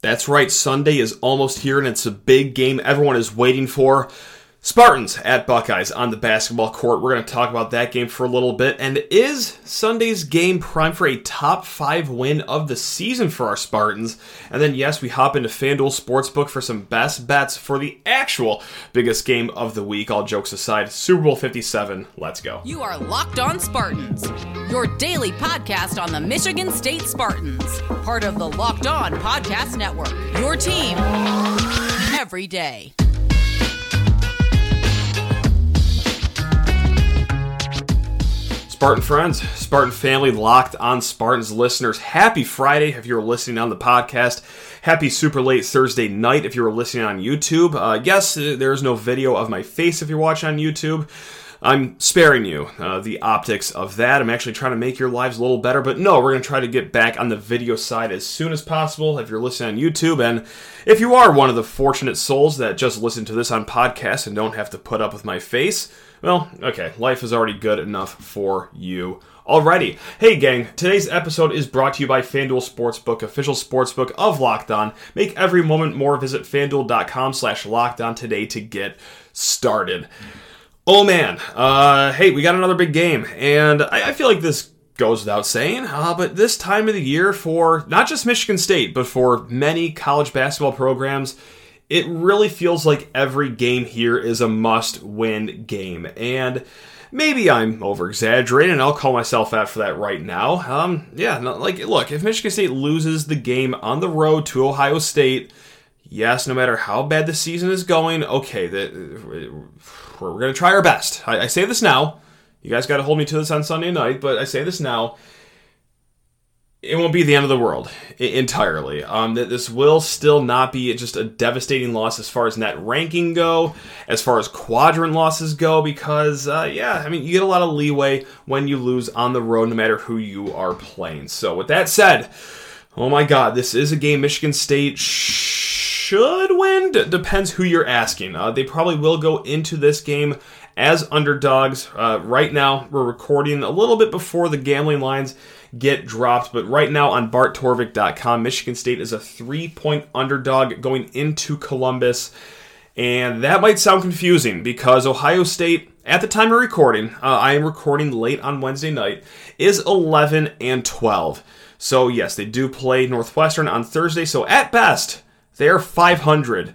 That's right, Sunday is almost here and it's a big game everyone is waiting for. Spartans at Buckeyes on the basketball court. We're going to talk about that game for a little bit. And is Sunday's game prime for a top five win of the season for our Spartans? And then, yes, we hop into FanDuel Sportsbook for some best bets for the actual biggest game of the week. All jokes aside, Super Bowl 57. Let's go. You are Locked On Spartans, your daily podcast on the Michigan State Spartans, part of the Locked On Podcast Network. Your team every day. Spartan friends, Spartan family, locked on Spartans listeners. Happy Friday if you're listening on the podcast. Happy super late Thursday night if you're listening on YouTube. Uh, yes, there's no video of my face if you're watching on YouTube. I'm sparing you uh, the optics of that. I'm actually trying to make your lives a little better, but no, we're going to try to get back on the video side as soon as possible if you're listening on YouTube. And if you are one of the fortunate souls that just listen to this on podcast and don't have to put up with my face, well, okay, life is already good enough for you already. Hey, gang, today's episode is brought to you by FanDuel Sportsbook, official sportsbook of Locked On. Make every moment more. Visit fanduel.com slash locked on today to get started. Oh man, uh, hey, we got another big game, and I, I feel like this goes without saying, uh, but this time of the year for not just Michigan State, but for many college basketball programs, it really feels like every game here is a must win game. And maybe I'm over exaggerating, and I'll call myself out for that right now. Um, yeah, like, look, if Michigan State loses the game on the road to Ohio State, yes, no matter how bad the season is going, okay, the, we're going to try our best. I, I say this now. You guys got to hold me to this on Sunday night, but I say this now it won't be the end of the world entirely. Um, that this will still not be just a devastating loss as far as net ranking go, as far as quadrant losses go, because uh, yeah, I mean you get a lot of leeway when you lose on the road, no matter who you are playing. So with that said, oh my God, this is a game Michigan State should win. D- depends who you're asking. Uh, they probably will go into this game as underdogs. Uh, right now, we're recording a little bit before the gambling lines get dropped. But right now on BartTorvik.com, Michigan State is a three point underdog going into Columbus. And that might sound confusing because Ohio State, at the time of recording, uh, I am recording late on Wednesday night, is 11 and 12. So, yes, they do play Northwestern on Thursday. So, at best, they're 500.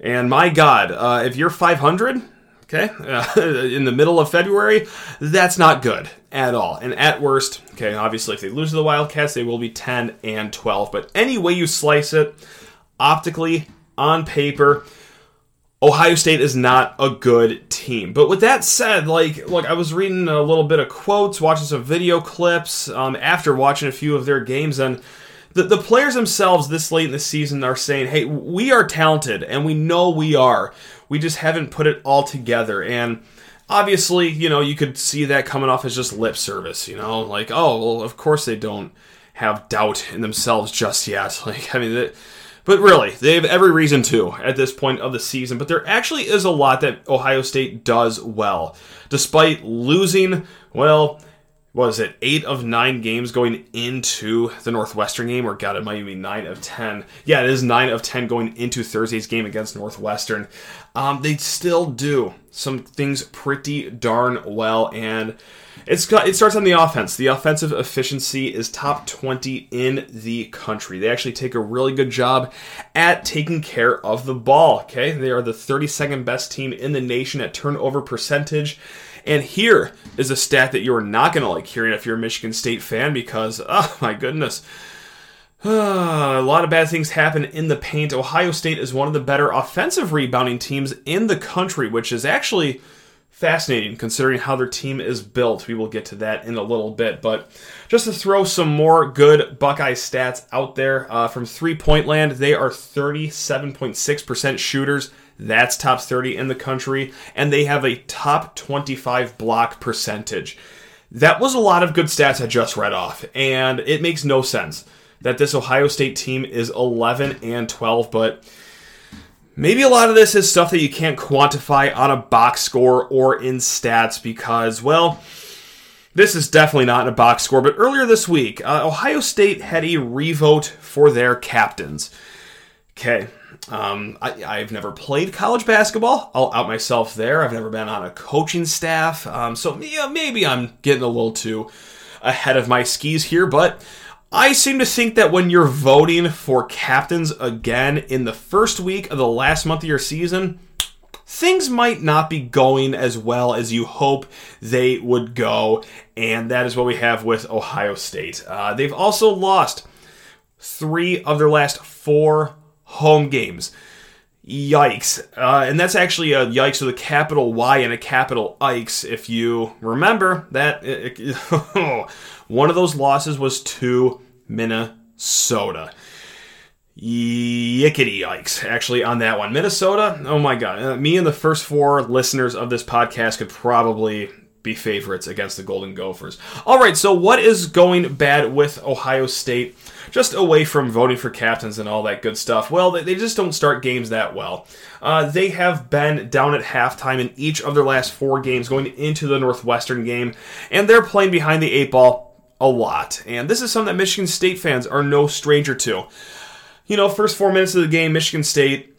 And my God, uh, if you're 500, okay, uh, in the middle of February, that's not good at all. And at worst, okay, obviously if they lose to the Wildcats, they will be 10 and 12. But any way you slice it, optically, on paper, Ohio State is not a good team. But with that said, like, look, I was reading a little bit of quotes, watching some video clips um, after watching a few of their games, and the, the players themselves this late in the season are saying, hey, we are talented, and we know we are. We just haven't put it all together. And obviously, you know, you could see that coming off as just lip service, you know, like, oh, well, of course they don't have doubt in themselves just yet. Like, I mean, that, but really, they have every reason to at this point of the season. But there actually is a lot that Ohio State does well, despite losing, well, was it eight of nine games going into the Northwestern game, or God, it might be nine of ten. Yeah, it is nine of ten going into Thursday's game against Northwestern. Um, they still do some things pretty darn well, and it's got it starts on the offense. The offensive efficiency is top 20 in the country. They actually take a really good job at taking care of the ball. Okay, they are the 32nd best team in the nation at turnover percentage. And here is a stat that you are not going to like hearing if you're a Michigan State fan because, oh my goodness, a lot of bad things happen in the paint. Ohio State is one of the better offensive rebounding teams in the country, which is actually fascinating considering how their team is built. We will get to that in a little bit. But just to throw some more good Buckeye stats out there uh, from three point land, they are 37.6% shooters. That's top 30 in the country. And they have a top 25 block percentage. That was a lot of good stats I just read off. And it makes no sense that this Ohio State team is 11 and 12, but maybe a lot of this is stuff that you can't quantify on a box score or in stats because, well, this is definitely not in a box score, but earlier this week, uh, Ohio State had a revote for their captains. Okay. Um, I, have never played college basketball. I'll out myself there. I've never been on a coaching staff. Um, so yeah, maybe I'm getting a little too ahead of my skis here, but I seem to think that when you're voting for captains again in the first week of the last month of your season, things might not be going as well as you hope they would go. And that is what we have with Ohio State. Uh, they've also lost three of their last four home games. Yikes. Uh, and that's actually a yikes with a capital Y and a capital Ikes. If you remember that, one of those losses was to Minnesota. Yickety yikes, actually, on that one. Minnesota, oh my god. Uh, me and the first four listeners of this podcast could probably be favorites against the Golden Gophers. All right, so what is going bad with Ohio State? Just away from voting for captains and all that good stuff. Well, they just don't start games that well. Uh, they have been down at halftime in each of their last four games going into the Northwestern game, and they're playing behind the eight ball a lot. And this is something that Michigan State fans are no stranger to you know, first four minutes of the game, Michigan State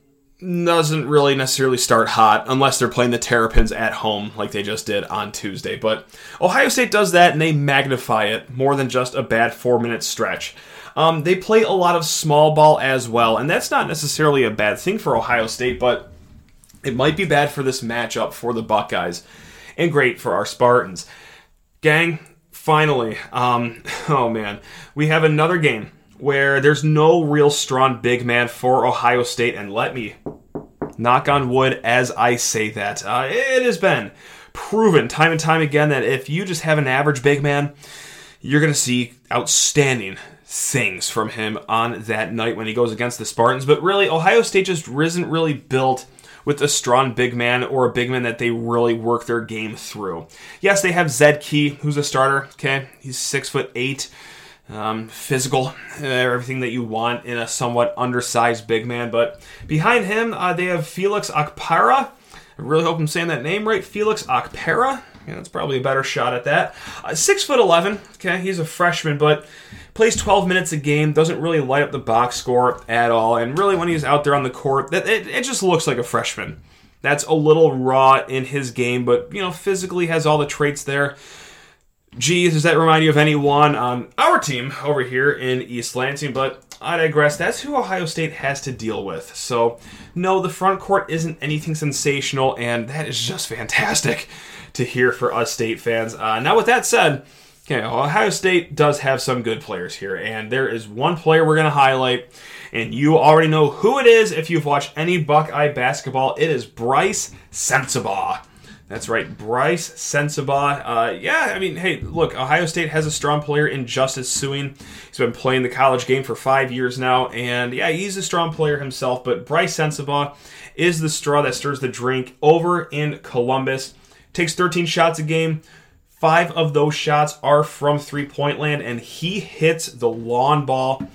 doesn't really necessarily start hot unless they're playing the Terrapins at home like they just did on Tuesday. But Ohio State does that and they magnify it more than just a bad four minute stretch. Um, they play a lot of small ball as well, and that's not necessarily a bad thing for Ohio State, but it might be bad for this matchup for the Buckeyes and great for our Spartans. Gang, finally, um, oh man, we have another game where there's no real strong big man for Ohio State, and let me knock on wood as I say that. Uh, it has been proven time and time again that if you just have an average big man, you're going to see outstanding things from him on that night when he goes against the Spartans. But really, Ohio State just isn't really built with a strong big man or a big man that they really work their game through. Yes, they have Zed Key, who's a starter. Okay, he's six foot eight um, physical, uh, everything that you want in a somewhat undersized big man. But behind him, uh, they have Felix Akpara. I really hope I'm saying that name right. Felix Akpara. Yeah, that's probably a better shot at that. Uh, six foot eleven. Okay, he's a freshman, but plays 12 minutes a game. Doesn't really light up the box score at all. And really, when he's out there on the court, that it, it just looks like a freshman. That's a little raw in his game, but you know, physically has all the traits there. Geez, does that remind you of anyone on our team over here in East Lansing? But I digress. That's who Ohio State has to deal with. So, no, the front court isn't anything sensational, and that is just fantastic to hear for us State fans. Uh, now, with that said, okay, Ohio State does have some good players here, and there is one player we're going to highlight, and you already know who it is if you've watched any Buckeye basketball. It is Brice Sensabaugh. That's right, Brice Sensabaugh. Uh, yeah, I mean, hey, look, Ohio State has a strong player in Justice Sueing. He's been playing the college game for five years now, and yeah, he's a strong player himself. But Brice Sensabaugh is the straw that stirs the drink over in Columbus. Takes 13 shots a game. Five of those shots are from three point land, and he hits the lawn ball.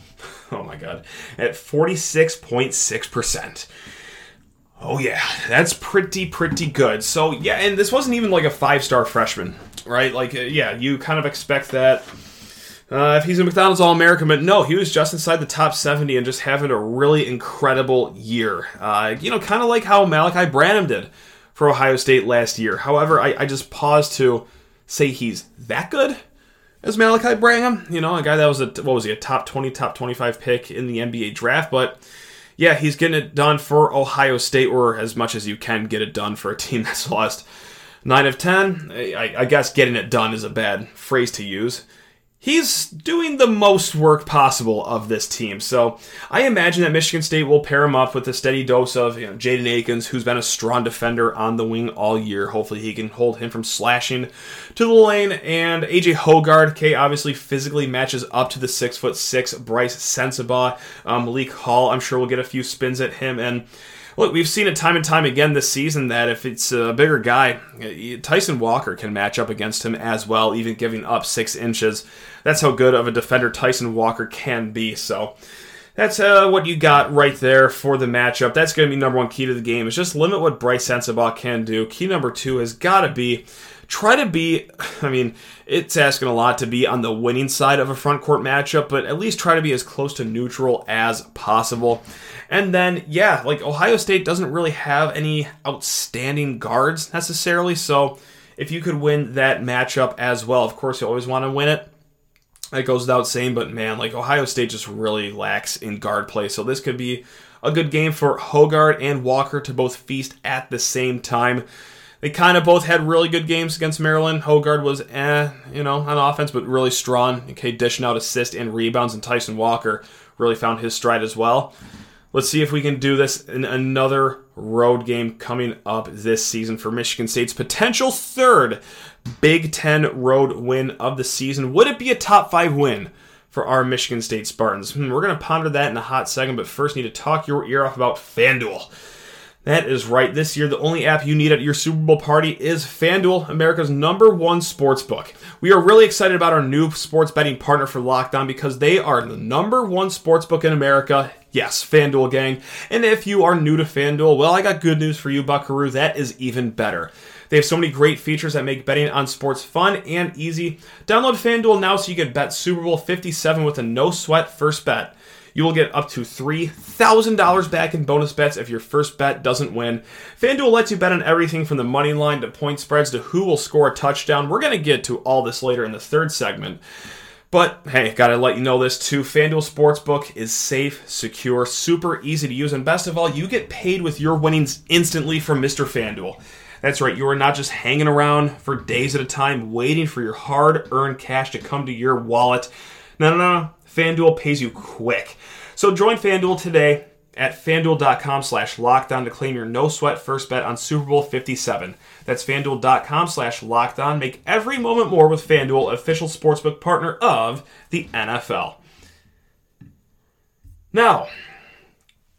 Oh my god, at 46.6%. Oh yeah, that's pretty pretty good. So yeah, and this wasn't even like a five star freshman, right? Like uh, yeah, you kind of expect that uh, if he's a McDonald's All American, but no, he was just inside the top seventy and just having a really incredible year. Uh, you know, kind of like how Malaki Branham did for Ohio State last year. However, I, I just pause to say he's that good as Malaki Branham. You know, a guy that was a what was he a top twenty, top twenty five pick in the NBA draft, but yeah, he's getting it done for Ohio State, or as much as you can get it done for a team that's lost nine of ten. I, I guess getting it done is a bad phrase to use he's doing the most work possible of this team. So I imagine that Michigan State will pair him up with a steady dose of you know, Jaden Akins, who's been a strong defender on the wing all year. Hopefully he can hold him from slashing to the lane. And AJ Hoggard, K obviously physically matches up to the six foot six Brice Sensabaugh. Um, Malik Hall, I'm sure will get a few spins at him and look, we've seen it time and time again this season that if it's a bigger guy, Tyson Walker can match up against him as well, even giving up six inches. That's how good of a defender Tyson Walker can be. So that's uh, what you got right there for the matchup. That's going to be number one key to the game is just limit what Brice Sensabaugh can do. Key number two has got to be try to be, I mean, it's asking a lot to be on the winning side of a front court matchup, but at least try to be as close to neutral as possible. And then, yeah, like Ohio State doesn't really have any outstanding guards necessarily, so if you could win that matchup as well, of course, you always want to win it. That goes without saying, but man, like Ohio State just really lacks in guard play, so this could be a good game for Hoggard and Walker to both feast at the same time. They kind of both had really good games against Maryland. Hoggard was eh, you know, on offense, but really strong. Okay, dishing out assists and rebounds, and Tyson Walker really found his stride as well. Let's see if we can do this in another road game coming up this season for Michigan State's potential third Big Ten road win of the season. Would it be a top five win for our Michigan State Spartans? Hmm, we're going to ponder that in a hot second, but first need to talk your ear off about FanDuel. That is right. This year, the only app you need at your Super Bowl party is FanDuel, America's number one sports book. We are really excited about our new sports betting partner for Locked On because they are the number one sports book in America. Yes, FanDuel gang. And if you are new to FanDuel, well, I got good news for you, Buckaroo. That is even better. They have so many great features that make betting on sports fun and easy. Download FanDuel now so you can bet Super Bowl 57 with a no sweat first bet. You will get up to $3,000 back in bonus bets if your first bet doesn't win. FanDuel lets you bet on everything from the money line to point spreads to who will score a touchdown. We're going to get to all this later in the third segment. But hey, gotta let you know this too. FanDuel Sportsbook is safe, secure, super easy to use, and best of all, you get paid with your winnings instantly from Mr. FanDuel. That's right, you are not just hanging around for days at a time waiting for your hard earned cash to come to your wallet. No, no, no. FanDuel pays you quick. So join FanDuel today at fanduel.com slash locked on to claim your no sweat first bet on Super Bowl 57. That's fanduel.com slash locked on. Make every moment more with FanDuel, official sportsbook partner of the NFL. Now,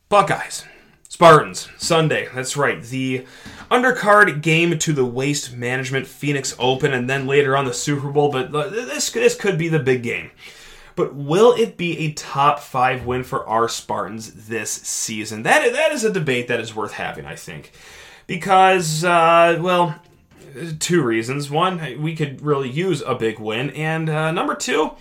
Buckeyes, Spartans, Sunday. That's right. The undercard game to the Waste Management Phoenix Open, and then later on the Super Bowl. But this this could be the big game. But will it be a top five win for our Spartans this season? That that is a debate that is worth having, I think, because uh, well, two reasons. One, we could really use a big win, and uh, number two.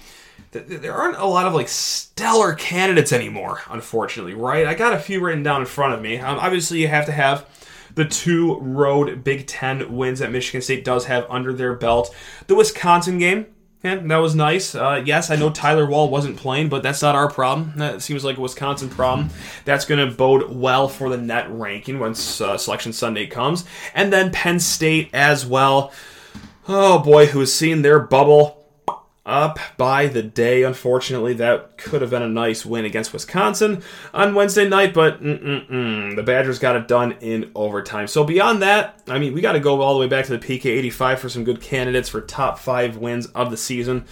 There aren't a lot of like stellar candidates anymore, unfortunately, right? I got a few written down in front of me. Um, obviously, you have to have the two road Big Ten wins that Michigan State does have under their belt. The Wisconsin game, yeah, that was nice. Uh, yes, I know Tyler Wahl wasn't playing, but that's not our problem. That seems like a Wisconsin problem. That's going to bode well for the net ranking once uh, Selection Sunday comes. And then Penn State as well. Oh boy, who has seen their bubble up by the day. Unfortunately, that could have been a nice win against Wisconsin on Wednesday night, but the Badgers got it done in overtime. So beyond that, I mean, we got to go all the way back to the PK 85 for some good candidates for top five wins of the season.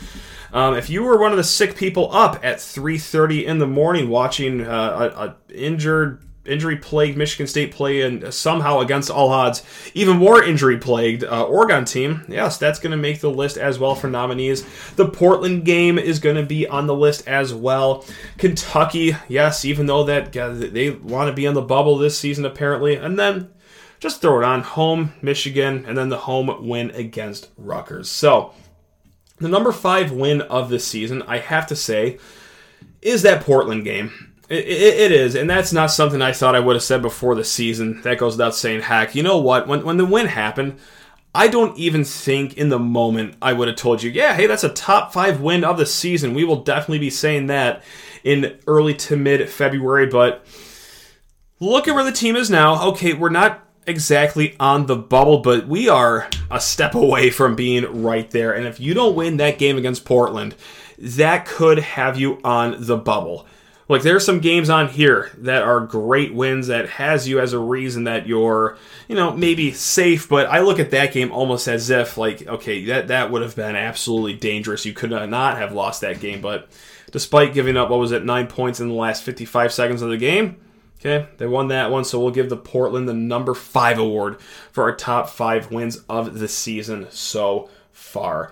Um, if you were one of the sick people up at 3:30 in the morning watching uh, a, a injured injury plagued Michigan State play and somehow against all odds, even more injury plagued uh, Oregon team. Yes, that's going to make the list as well for nominees. The Portland game is going to be on the list as well. Kentucky, yes, even though that uh, they want to be on the bubble this season apparently, and then just throw it on home Michigan and then the home win against Rutgers. So the number five win of the season, I have to say, is that Portland game. It, it, it is, and that's not something I thought I would have said before the season. That goes without saying. Heck, you know what? When when the win happened, I don't even think in the moment I would have told you, yeah, hey, that's a top five win of the season. We will definitely be saying that in early to mid February. But look at where the team is now. Okay, we're not exactly on the bubble, but we are a step away from being right there. And if you don't win that game against Portland, that could have you on the bubble. Like there's some games on here that are great wins that has you as a reason that you're, you know, maybe safe, but I look at that game almost as if like, okay, that that would have been absolutely dangerous. You could not have lost that game, but despite giving up what was it, 9 points in the last 55 seconds of the game, okay, they won that one, so we'll give the Portland the number 5 award for our top 5 wins of the season so far.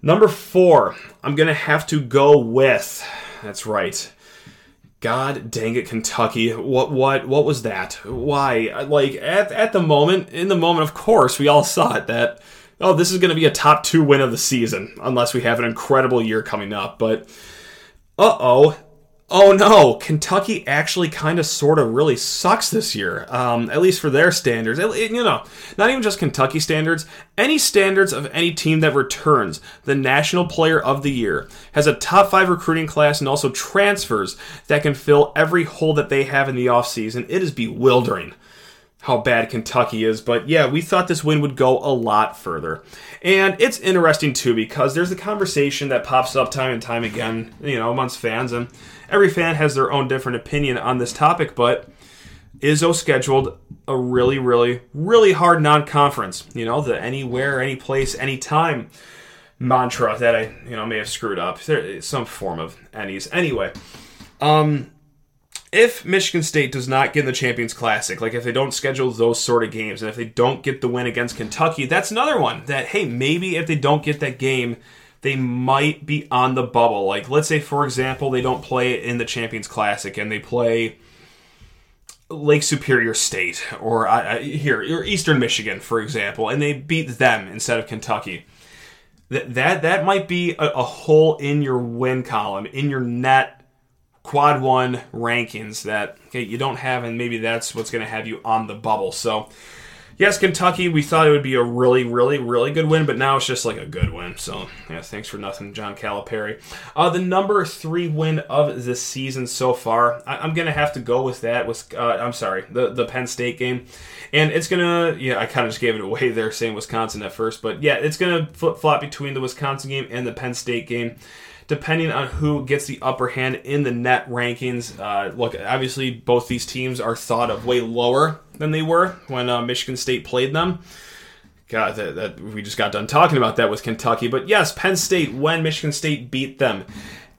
Number 4, I'm to have to go with That's right. God dang it, Kentucky! What what what was that? Why? Like at at the moment, in the moment, of course, we all saw it that oh, this is going to be a top two win of the season, unless we have an incredible year coming up. But, uh oh. Oh no, Kentucky actually kind of sort of really sucks this year, um, at least for their standards. It, you know, not even just Kentucky standards, any standards of any team that returns the National Player of the Year, has a top five recruiting class, and also transfers that can fill every hole that they have in the offseason. It is bewildering how bad Kentucky is. But yeah, we thought this win would go a lot further. And it's interesting too because there's a conversation that pops up time and time again, you know, amongst fans, and every fan has their own different opinion on this topic, but Izzo scheduled a really, really, really hard non-conference. You know, the anywhere, any place, anytime mantra that I, you know, may have screwed up. Some form of any's. Anyway, um, if Michigan State does not get in the Champions Classic, like if they don't schedule those sort of games, and if they don't get the win against Kentucky, that's another one that, hey, maybe if they don't get that game, they might be on the bubble. Like, let's say, for example, they don't play in the Champions Classic and they play Lake Superior State or here, or Eastern Michigan, for example, and they beat them instead of Kentucky. That, that, that might be a, a hole in your win column, in your net quad one rankings that okay, you don't have, and maybe that's what's going to have you on the bubble. So, yes, Kentucky, we thought it would be a really, really, really good win, but now it's just like a good win. So, yeah, thanks for nothing, John Calipari. Uh, the number three win of the season so far, I- am going to have to go with that. Was uh, I'm sorry, the the Penn State game, and it's gonna yeah, I kind of just gave it away there saying Wisconsin at first, but yeah, it's gonna flip flop between the Wisconsin game and the Penn State game depending on who gets the upper hand in the net rankings. Uh, look, obviously, both these teams are thought of way lower than they were when uh, Michigan State played them. God, that, that, we just got done talking about that with Kentucky. But yes, Penn State, when Michigan State beat them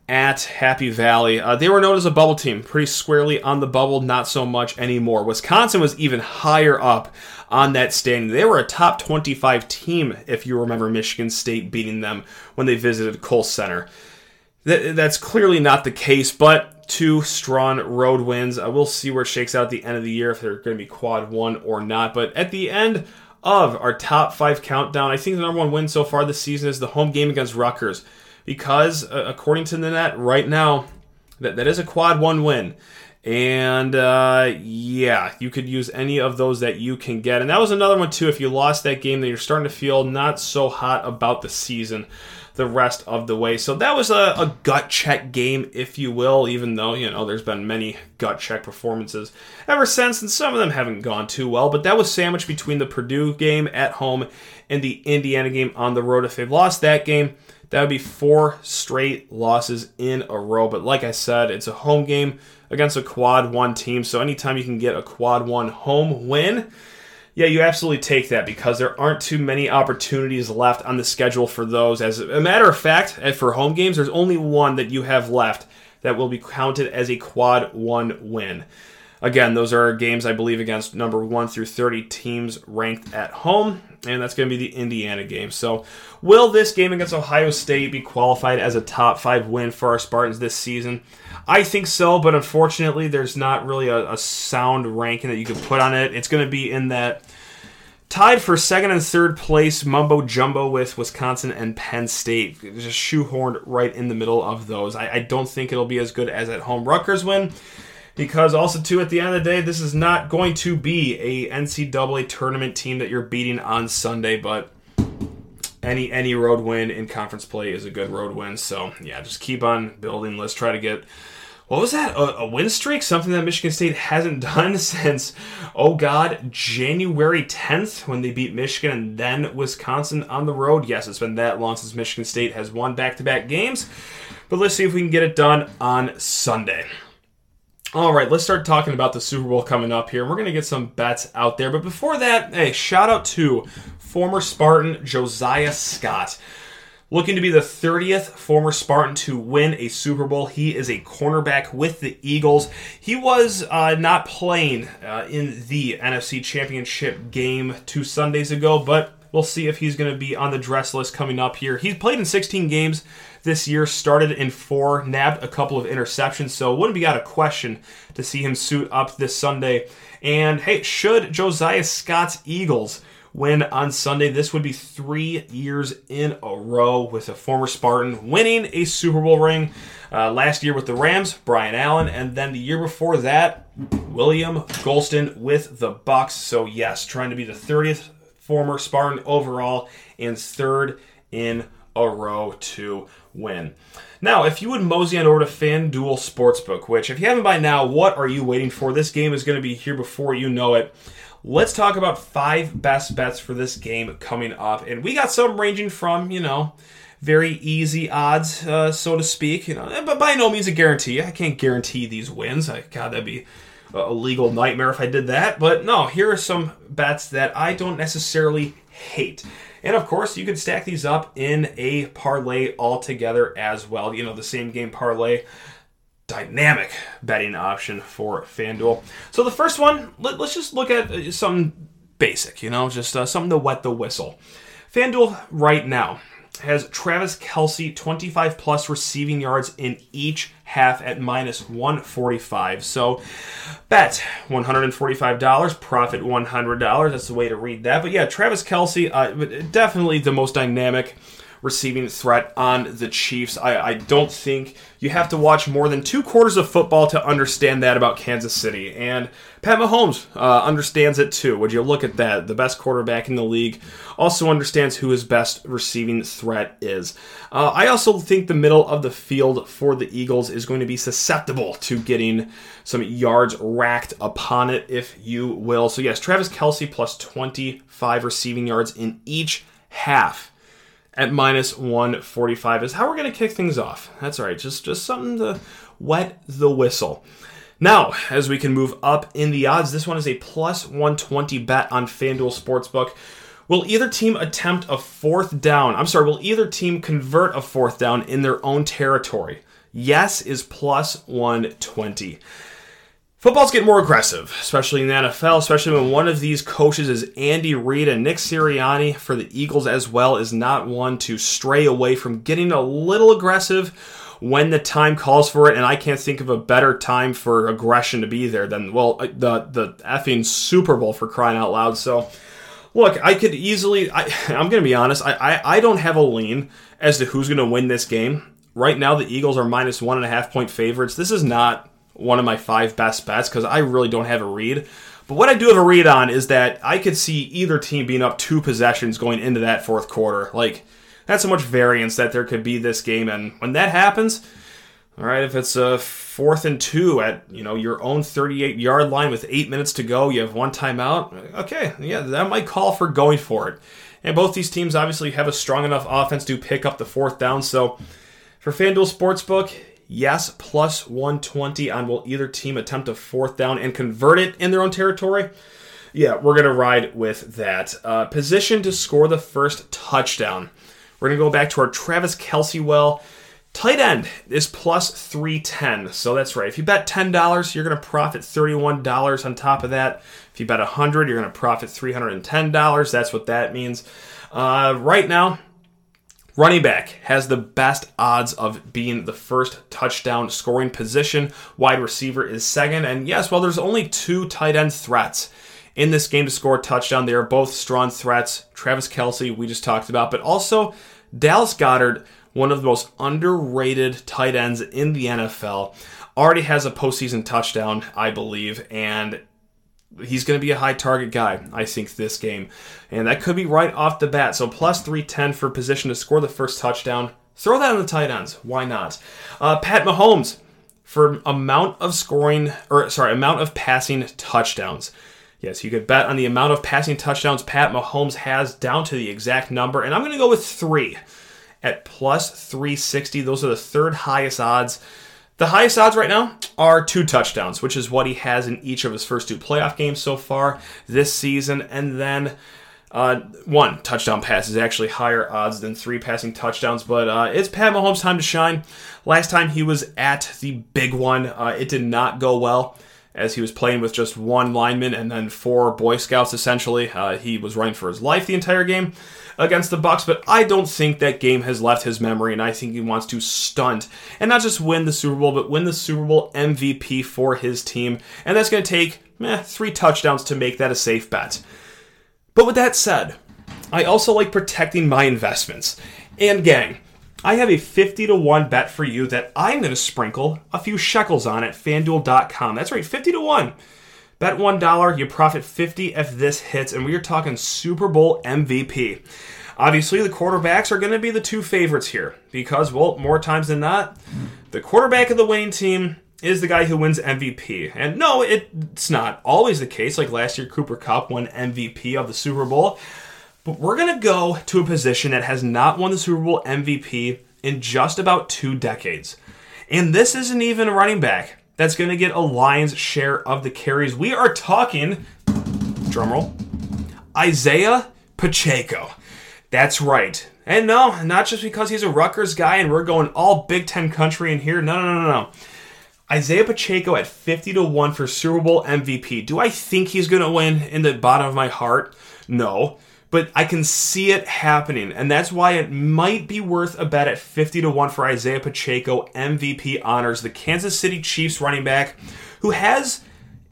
at Happy Valley, uh, they were known as a bubble team, pretty squarely on the bubble, not so much anymore. Wisconsin was even higher up on that standing. They were a top 25 team, if you remember Michigan State beating them when they visited Kohl Center. Th- that's clearly not the case, but two strong road wins. I will see where it shakes out at the end of the year if they're going to be quad one or not. But at the end of our top five countdown, I think the number one win so far this season is the home game against Rutgers. Because, uh, according to the net, right now, that, that is a quad one win. And uh, yeah, you could use any of those that you can get. And that was another one, too. If you lost that game, then you're starting to feel not so hot about the season the rest of the way. So that was a, a, gut check game, if you will, even though, you know, there's been many gut check performances ever since, and some of them haven't gone too well. But that was sandwiched between the Purdue game at home and the Indiana game on the road. If they've lost that game, that would be four straight losses in a row. But like I said, it's a home game against a quad one team. So anytime you can get a quad one home win, yeah, you absolutely take that because there aren't too many opportunities left on the schedule for those. As a matter of fact, eh, for home games, there's only one that you have left that will be counted as a quad one win. Again, those are games I believe against number 1 through 30 teams ranked at home, and that's going to be the Indiana game. So, will this game against Ohio State be qualified as a top 5 win for our Spartans this season? I think so, but unfortunately, there's not really a, a sound ranking that you could put on it. It's going to be in that tied for second and third place mumbo jumbo with Wisconsin and Penn State. Just shoehorned right in the middle of those. I, I don't think it'll be as good as at home Rutgers win because also too at the end of the day this is not going to be a ncaa tournament team that you're beating on sunday but any any road win in conference play is a good road win. So yeah just keep on building. Let's try to get what was that? A, a win streak? Something that michigan state hasn't done since oh god january 10th when they beat michigan and then wisconsin on the road. Yes it's been that long since michigan state has won back-to-back games but let's see if we can get it done on sunday all right, let's start talking about the Super Bowl coming up here. We're going to get some bets out there. But before that, hey, shout out to former Spartan Josiah Scott. Looking to be the 30th former Spartan to win a Super Bowl. He is a cornerback with the Eagles. He was uh, not playing uh, in the NFC Championship game two Sundays ago, but we'll see if he's going to be on the dress list coming up here. He's played in 16 games this year, started in four, nabbed a couple of interceptions, so wouldn't be out of question to see him suit up this Sunday. And hey, should Josiah Scott's Eagles win on Sunday. This would be three years in a row with a former Spartan winning a Super Bowl ring. Uh, last year with the Rams, Brian Allen, and then the year before that, William Gholston with the Bucs. So yes, trying to be the 30th former Spartan overall and third in a row to win. Now, if you would mosey on over to FanDuel Sportsbook, which if you haven't by now, what are you waiting for? This game is going to be here before you know it. Let's talk about five best bets for this game coming up. And we got some ranging from, you know, very easy odds, uh, so to speak. You know, but by no means a guarantee. I can't guarantee these wins. I, God, that'd be a legal nightmare if I did that. But no, here are some bets that I don't necessarily hate. And of course, you can stack these up in a parlay altogether as well. You know, the same game parlay dynamic betting option for FanDuel. So the first one, let, us just look at some basic, you know, just uh, something to wet the whistle. FanDuel right now has Travis Kelce 25 plus receiving yards in each half at minus 145. So bet $145, profit $100. That's the way to read that. But yeah, Travis Kelce, uh, definitely the most dynamic receiving threat on the Chiefs. I, I, don't think you have to watch more than two quarters of football to understand that about Kansas City. And Pat Mahomes uh, understands it too. Would you look at that? The best quarterback in the league also understands who his best receiving threat is. Uh, I also think the middle of the field for the Eagles is going to be susceptible to getting some yards racked upon it, if you will. So, yes, Travis Kelce plus 25 receiving yards in each half at minus 145 is how we're going to kick things off. That's all right. Just just something to wet the whistle. Now, as we can move up in the odds, this one is a plus 120 bet on FanDuel Sportsbook. Will either team attempt a fourth down? I'm sorry, will either team convert a fourth down in their own territory? Yes is plus 120. Football's getting more aggressive, especially in the NFL, especially when one of these coaches is Andy Reid and Nick Sirianni for the Eagles as well is not one to stray away from getting a little aggressive when the time calls for it. And I can't think of a better time for aggression to be there than, well, uh, the, the effing Super Bowl for crying out loud. So, look, I could easily, I I, am going to be honest, I, I, I don't have a lean as to who's going to win this game. Right now, the Eagles are minus one and a half point favorites. This is not one of my five best bets because I really don't have a read. But what I do have a read on is that I could see either team being up two possessions going into that fourth quarter. Like, that's so much variance that there could be this game. And when that happens, all right, if it's a fourth and two at you know your own 38 yard line with eight minutes to go, you have one timeout. Okay, yeah, that might call for going for it. And both these teams obviously have a strong enough offense to pick up the fourth down. So for FanDuel Sportsbook, Yes, plus 120 on will either team attempt a fourth down and convert it in their own territory. Yeah, we're going to ride with that. Uh, position to score the first touchdown. We're going to go back to our Travis Kelce well. Tight end is plus 310. So that's right. If you bet $10, you're going to profit $31 on top of that. If you bet 100 you're going to profit $310. That's what that means. Uh, right now, Running back has the best odds of being the first touchdown scoring position. Wide receiver is second. And yes, well, there's only two tight end threats in this game to score a touchdown. They are both strong threats. Travis Kelce, we just talked about, but also Dallas Goedert, one of the most underrated tight ends in the NFL, already has a postseason touchdown, I believe, and he's going to be a high target guy, I think, this game. And that could be right off the bat. So plus 310 for position to score the first touchdown. Throw that on the tight ends. Why not? Uh, Pat Mahomes for amount of scoring, or sorry, amount of passing touchdowns. Yes, you could bet on the amount of passing touchdowns Pat Mahomes has down to the exact number. And I'm going to go with three at plus 360. Those are the third highest odds. The highest odds right now are two touchdowns, which is what he has in each of his first two playoff games so far this season. And then uh, one touchdown pass is actually higher odds than three passing touchdowns, but uh, it's Pat Mahomes' time to shine. Last time he was at the big one, uh, it did not go well as he was playing with just one lineman and then four Boy Scouts essentially. Uh, he was running for his life the entire game against the Bucs, but I don't think that game has left his memory, and I think he wants to stunt and not just win the Super Bowl, but win the Super Bowl MVP for his team, and that's going to take three touchdowns to make that a safe bet. But with that said, I also like protecting my investments. And gang, I have a 50 to 1 bet for you that I'm going to sprinkle a few shekels on at fanduel.com. That's right, 50 to 1. Bet $1, you profit 50 if this hits, and we are talking Super Bowl MVP. Obviously, the quarterbacks are going to be the two favorites here because, well, more times than not, the quarterback of the winning team is the guy who wins MVP. And no, it's not always the case. Like last year, Cooper Kupp won MVP of the Super Bowl. But we're going to go to a position that has not won the Super Bowl MVP in just about two decades. And this isn't even a running back that's going to get a lion's share of the carries. We are talking, drumroll, Isaiah Pacheco. That's right. And no, not just because he's a Rutgers guy and we're going all Big Ten country in here. No, no, no, no. Isaiah Pacheco at 50 to 1 for Super Bowl MVP. Do I think he's going to win in the bottom of my heart? No. But I can see it happening, and that's why it might be worth a bet at 50 to 1 for Isaiah Pacheco MVP honors the Kansas City Chiefs running back who has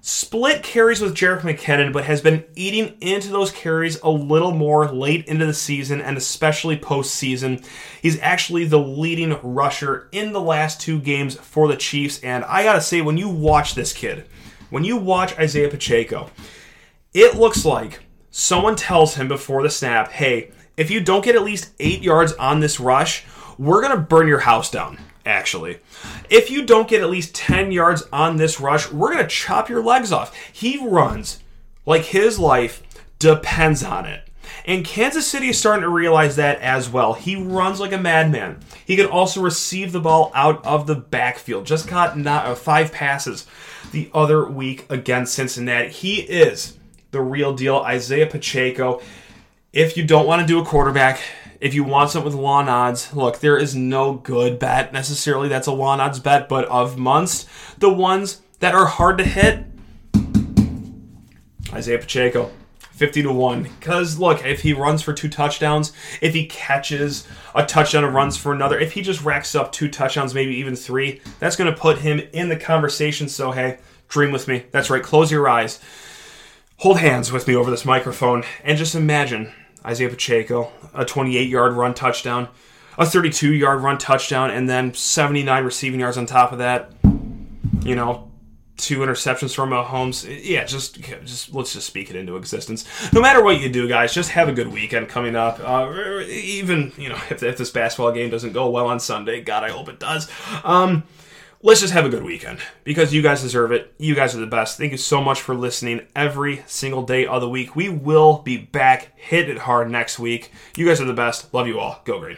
split carries with Jerick McKinnon, but has been eating into those carries a little more late into the season and especially postseason. He's actually the leading rusher in the last two games for the Chiefs. And I gotta say, when you watch this kid, when you watch Isaiah Pacheco, it looks like someone tells him before the snap, hey, if you don't get at least eight yards on this rush, we're gonna burn your house down actually. If you don't get at least 10 yards on this rush, we're going to chop your legs off. He runs like his life depends on it. And Kansas City is starting to realize that as well. He runs like a madman. He can also receive the ball out of the backfield. Just caught not, uh, five passes the other week against Cincinnati. He is the real deal. Isaiah Pacheco. If you don't want to do a quarterback, if you want something with lawn odds, look, there is no good bet necessarily that's a lawn odds bet, but of months, the ones that are hard to hit, Isaiah Pacheco, 50 to 1. Because, look, if he runs for two touchdowns, if he catches a touchdown and runs for another, if he just racks up two touchdowns, maybe even three, that's going to put him in the conversation. So, hey, dream with me. That's right, close your eyes. Hold hands with me over this microphone and just imagine Isaiah Pacheco, a 28 yard run touchdown, a 32 yard run touchdown, and then 79 receiving yards on top of that. You know, two interceptions from Mahomes. Yeah, just just let's just speak it into existence. No matter what you do, guys, just have a good weekend coming up. Uh, even you know if, if this basketball game doesn't go well on Sunday, God, I hope it does. Um, let's just have a good weekend because you guys deserve it. You guys are the best. Thank you so much for listening every single day of the week. We will be back, hit it hard next week. You guys are the best. Love you all. Go green.